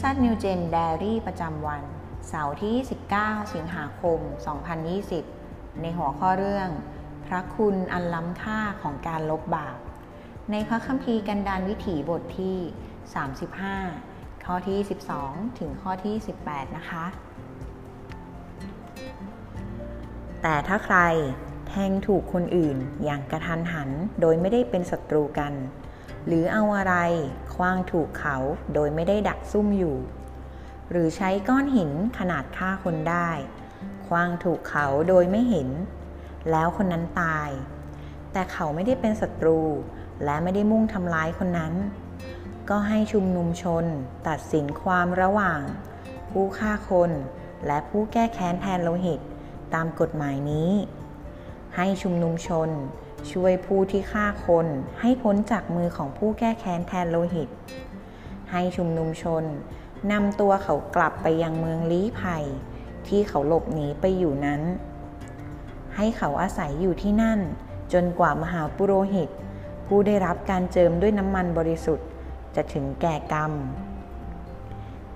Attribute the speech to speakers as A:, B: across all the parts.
A: ซัดนิวเจนไดอารี่ประจำวัน เสาร์ที่ 19 สิงหาคม 2020 ในหัวข้อเรื่อง พระคุณอันล้ำค่าของการลบบาป ในพระคัมภีร์กันดานวิถีบทที่ 35 ข้อที่ 12 ถึงข้อที่ 18 นะคะ แต่ถ้าใครแทงถูกคนอื่นอย่างกระทันหันโดยไม่ได้เป็นศัตรูกัน หรือเอาอะไรคว้างถูกเขาโดยไม่ได้ดักซุ่มอยู่ หรือใช้ก้อนหินขนาดฆ่าคนได้คว้างถูกเขาโดยไม่เห็น แล้วคนนั้นตาย แต่เขาไม่ได้เป็นศัตรู และไม่ได้มุ่งทำร้ายคนนั้น ก็ให้ชุมนุมชน ตัดสินความระหว่าง ผู้ฆ่าคน และผู้แก้แค้นแทนโลหิต ตามกฎหมายนี้ ให้ชุมนุมชน ช่วยผู้ที่ฆ่าคนให้พ้นจากมือของผู้แก้แค้นแทนโลหิต ให้ชุมนุมชนนำตัวเขากลับไปยังเมืองลี้ภัย ที่เขาหลบหนีไปอยู่นั้น ให้เขาอาศัยอยู่ที่นั่น จนกว่ามหาปุโรหิต ผู้ได้รับการเจิมด้วยน้ำมันบริสุทธิ์ จะถึงแก่กรรม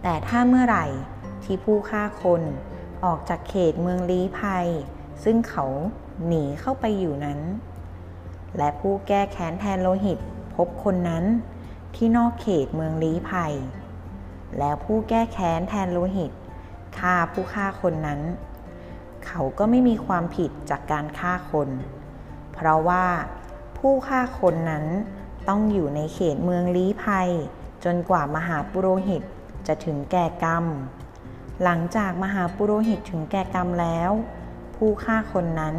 A: แต่ถ้าเมื่อไหร่ที่ผู้ฆ่าคนออกจากเขตเมืองลี้ภัย ซึ่งเขาหนีเข้าไปอยู่นั้น และผู้แก้แค้นแทนโลหิต พบคนนั้นที่นอกเขตเมืองลี้ภัย แล้วผู้แก้แค้นแทนโลหิตฆ่าผู้ฆ่าคนนั้น เขาก็ไม่มีความผิดจากการฆ่าคน เพราะว่าผู้ฆ่าคนนั้นต้องอยู่ในเขตเมืองลี้ภัย จนกว่ามหาปุโรหิตจะถึงแก่กรรม หลังจากมหาปุโรหิตถึงแก่กรรมแล้ว ผู้ฆ่าคนนั้น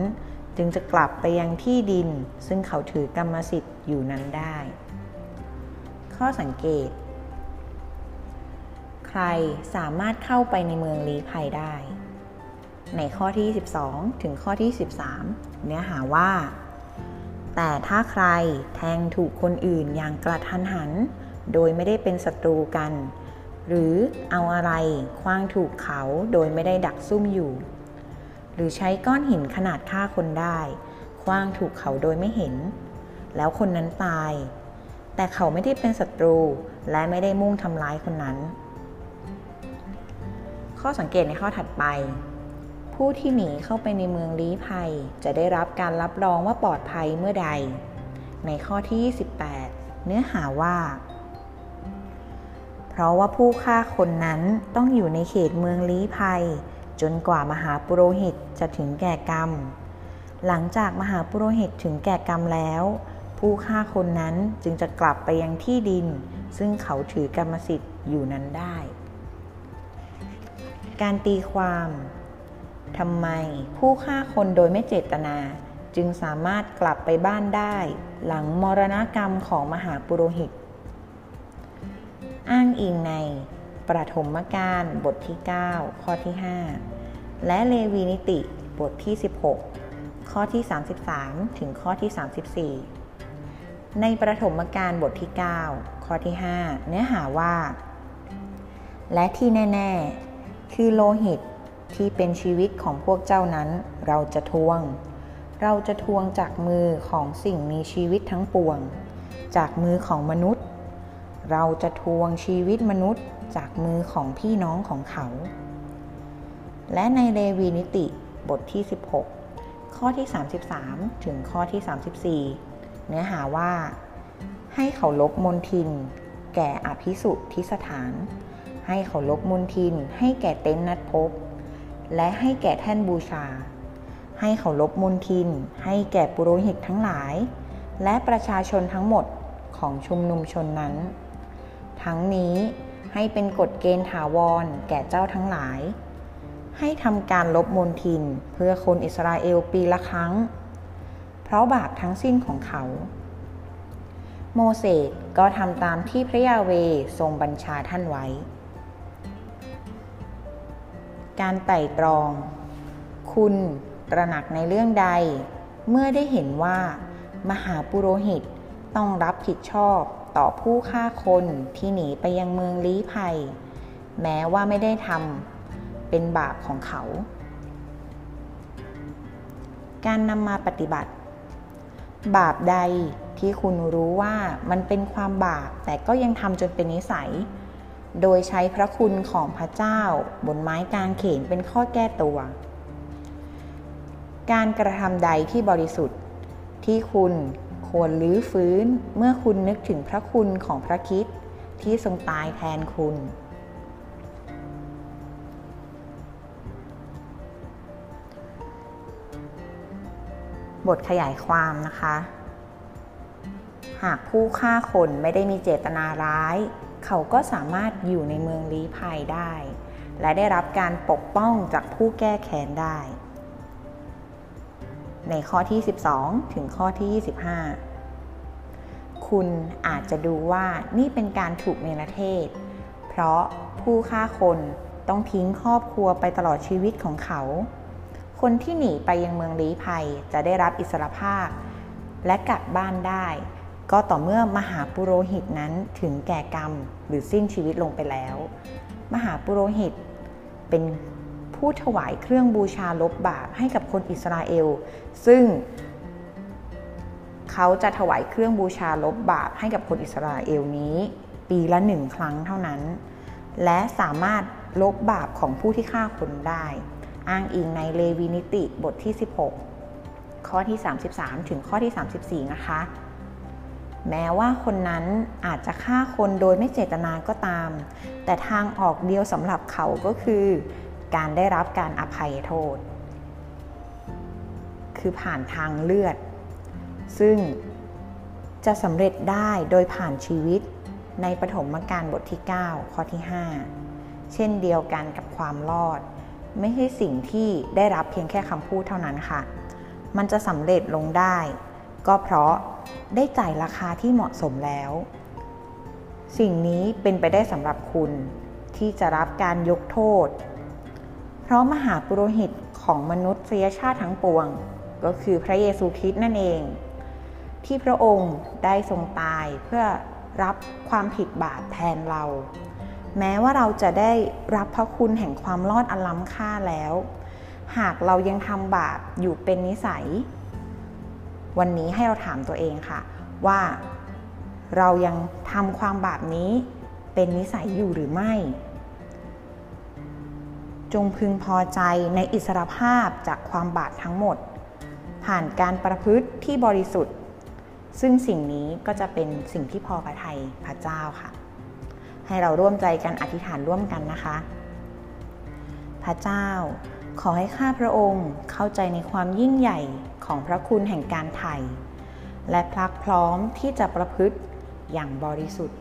A: จึงจะกลับไปยังที่ดิน ซึ่งเขาถือกรรมสิทธิ์อยู่นั้นได้ ข้อสังเกต ใครสามารถเข้าไปในเมืองลี้ภัยได้ ในข้อที่ 12 ถึงข้อที่ 13 เนื้อหาว่า แต่ถ้าใครแทงถูกคนอื่นอย่างกระทันหัน โดยไม่ได้เป็นศัตรูกัน หรือเอาอะไรคว้างถูกเขาโดยไม่ได้ดักซุ่มอยู่ หรือใช้ก้อนหินขนาดฆ่าคนได้คว้างถูกเขาโดยไม่เห็น แล้วคนนั้นตาย แต่เขาไม่ได้เป็นศัตรูและไม่ได้มุ่งทำร้ายคนนั้น ข้อสังเกตในข้อถัดไป ผู้ที่หนีเข้าไปในเมืองลี้ภัย จะได้รับการรับรองว่าปลอดภัยเมื่อใด ในข้อที่ 28 เนื้อหาว่า เพราะว่าผู้ฆ่าคนนั้นต้องอยู่ในเขตเมืองลี้ภัย จนกว่ามหาปุโรหิตจะถึงแก่กรรม หลังจากมหาปุโรหิตถึงแก่กรรมแล้ว ผู้ฆ่าคนนั้นจึงจะกลับไปยังที่ดิน ซึ่งเขาถือกรรมสิทธิ์อยู่นั้นได้ การตีความทำไมผู้ฆ่าคนโดยไม่เจตนา จึงสามารถกลับไปบ้านได้ หลังมรณกรรมของมหาปุโรหิต อ้างอิงใน ประถมกาลบทที่ 9 ข้อที่ 5 และเลวีนิติบทที่ 16 ข้อที่ 33 ถึงข้อที่ 34 ในประถมกาลบทที่ 9 ข้อที่ 5 เนื้อหาว่า และที่แน่ ๆ คือโลหิตที่เป็นชีวิตของพวกเจ้านั้น เราจะทวง เราจะทวงจากมือของสิ่งมีชีวิตทั้งปวง จากมือของมนุษย์ เราจะทวงชีวิตมนุษย์ จากมือของพี่น้องของเขา และในเลวีนิติบทที่ 16 ข้อที่ 33 ถึงข้อที่ 34 เนื้อหาว่า ให้เขาลบมนทิน แก่อภิสุทธิสถาน ให้เขาลบมนทิน ให้แก่เต็นท์นัดพบ และให้แก่แท่นบูชา ให้เขาลบมนทิน ให้แก่ปุโรหิตทั้งหลาย และประชาชนทั้งหมดของชุมนุมชนนั้น ทั้งนี้ ให้เป็นกฎเกณฑ์ถาวร แก่เจ้าทั้งหลาย ให้ทำการลบมนทินเพื่อคนอิสราเอลปีละครั้ง เพราะบาปทั้งสิ้นของเขา โมเสสก็ทำตามที่พระยาเวทรงบัญชาท่านไว้ การไต่ตรอง คุณตระหนักในเรื่องใด เมื่อได้เห็นว่า มหาปุโรหิตต้องรับผิดชอบ ต่อผู้ฆ่าคนที่หนีไปยังเมืองลี้ภัย แม้ว่าไม่ได้ทำเป็นบาปของเขา การนำมาปฏิบัติ บาปใดที่คุณรู้ว่ามันเป็นความบาปแต่ก็ยังทำจนเป็นนิสัย โดยใช้พระคุณของพระเจ้า บนไม้กางเขนเป็นข้อแก้ตัว การกระทำใดที่บริสุทธิ์ที่คุณ ควรลื้อฟื้นเมื่อคุณนึกถึงพระคุณของพระคิดที่ทรงตายแทนคุณ บทขยายความนะคะ หากผู้ฆ่าคนไม่ได้มีเจตนาร้าย เขาก็สามารถอยู่ในเมืองลี้ภัยได้ และได้รับการปกป้องจากผู้แก้แค้นได้ ในข้อที่ 12 ถึงข้อที่ 25 คุณอาจจะดูว่านี่เป็นการถูกเนรเทศ เพราะผู้ฆ่าคนต้องทิ้งครอบครัวไปตลอดชีวิตของเขา คนที่หนีไปยังเมืองลี้ภัยจะได้รับอิสรภาพ และกลับบ้านได้ ก็ต่อเมื่อมหาปุโรหิตนั้นถึงแก่กรรมหรือสิ้นชีวิตลงไปแล้ว มหาปุโรหิตเป็น ผู้ถวายเครื่องบูชาลบบาปให้กับคนอิสราเอล ซึ่งเขาจะถวายเครื่องบูชาลบบาปให้กับคนอิสราเอลนี้ ปีละหนึ่งครั้งเท่านั้น และสามารถลบบาปของผู้ที่ฆ่าคนได้ อ้างอิงในเลวีนิติบทที่ 16 ข้อที่ 33 ถึงข้อที่ 34 นะคะ แม้ว่าคนนั้นอาจจะฆ่าคนโดยไม่เจตนาก็ตาม แต่ทางออกเดียวสำหรับเขาก็คือ การได้รับการอภัยโทษ คือผ่านทางเลือด ซึ่งจะสำเร็จได้โดยผ่านชีวิตในปฐมกาลบทที่ 9 ข้อที่ 5 เช่นเดียวกันกับความรอด ไม่ใช่สิ่งที่ได้รับเพียงแค่คำพูดเท่านั้นค่ะ มันจะสำเร็จลงได้ ก็เพราะได้จ่ายราคาที่เหมาะสมแล้ว สิ่งนี้เป็นไปได้สำหรับคุณที่จะรับการยกโทษ เพราะมหาปุโรหิตของมนุษยชาติทั้งปวง ก็คือพระเยซูคริสต์นั่นเอง ที่พระองค์ได้ทรงตายเพื่อรับความผิดบาปแทนเรา แม้ว่าเราจะได้รับพระคุณแห่งความรอดอันล้ำค่าแล้ว หากเรายังทำบาปอยู่เป็นนิสัย วันนี้ให้เราถามตัวเองค่ะ ว่าเรายังทำความบาปนี้เป็นนิสัยอยู่หรือไม่ จงพึงพอใจในอิสรภาพจากความบาปทั้งหมด ผ่านการประพฤติที่บริสุทธิ์ ซึ่งสิ่งนี้ก็จะเป็นสิ่งที่พอพระทัยพระเจ้าค่ะ ให้เราร่วมใจกันอธิษฐานร่วมกันนะคะ พระเจ้า ขอให้ข้าพระองค์เข้าใจในความยิ่งใหญ่ของพระคุณแห่งการไถ่และพลักพร้อมที่จะประพฤติอย่างบริสุทธิ์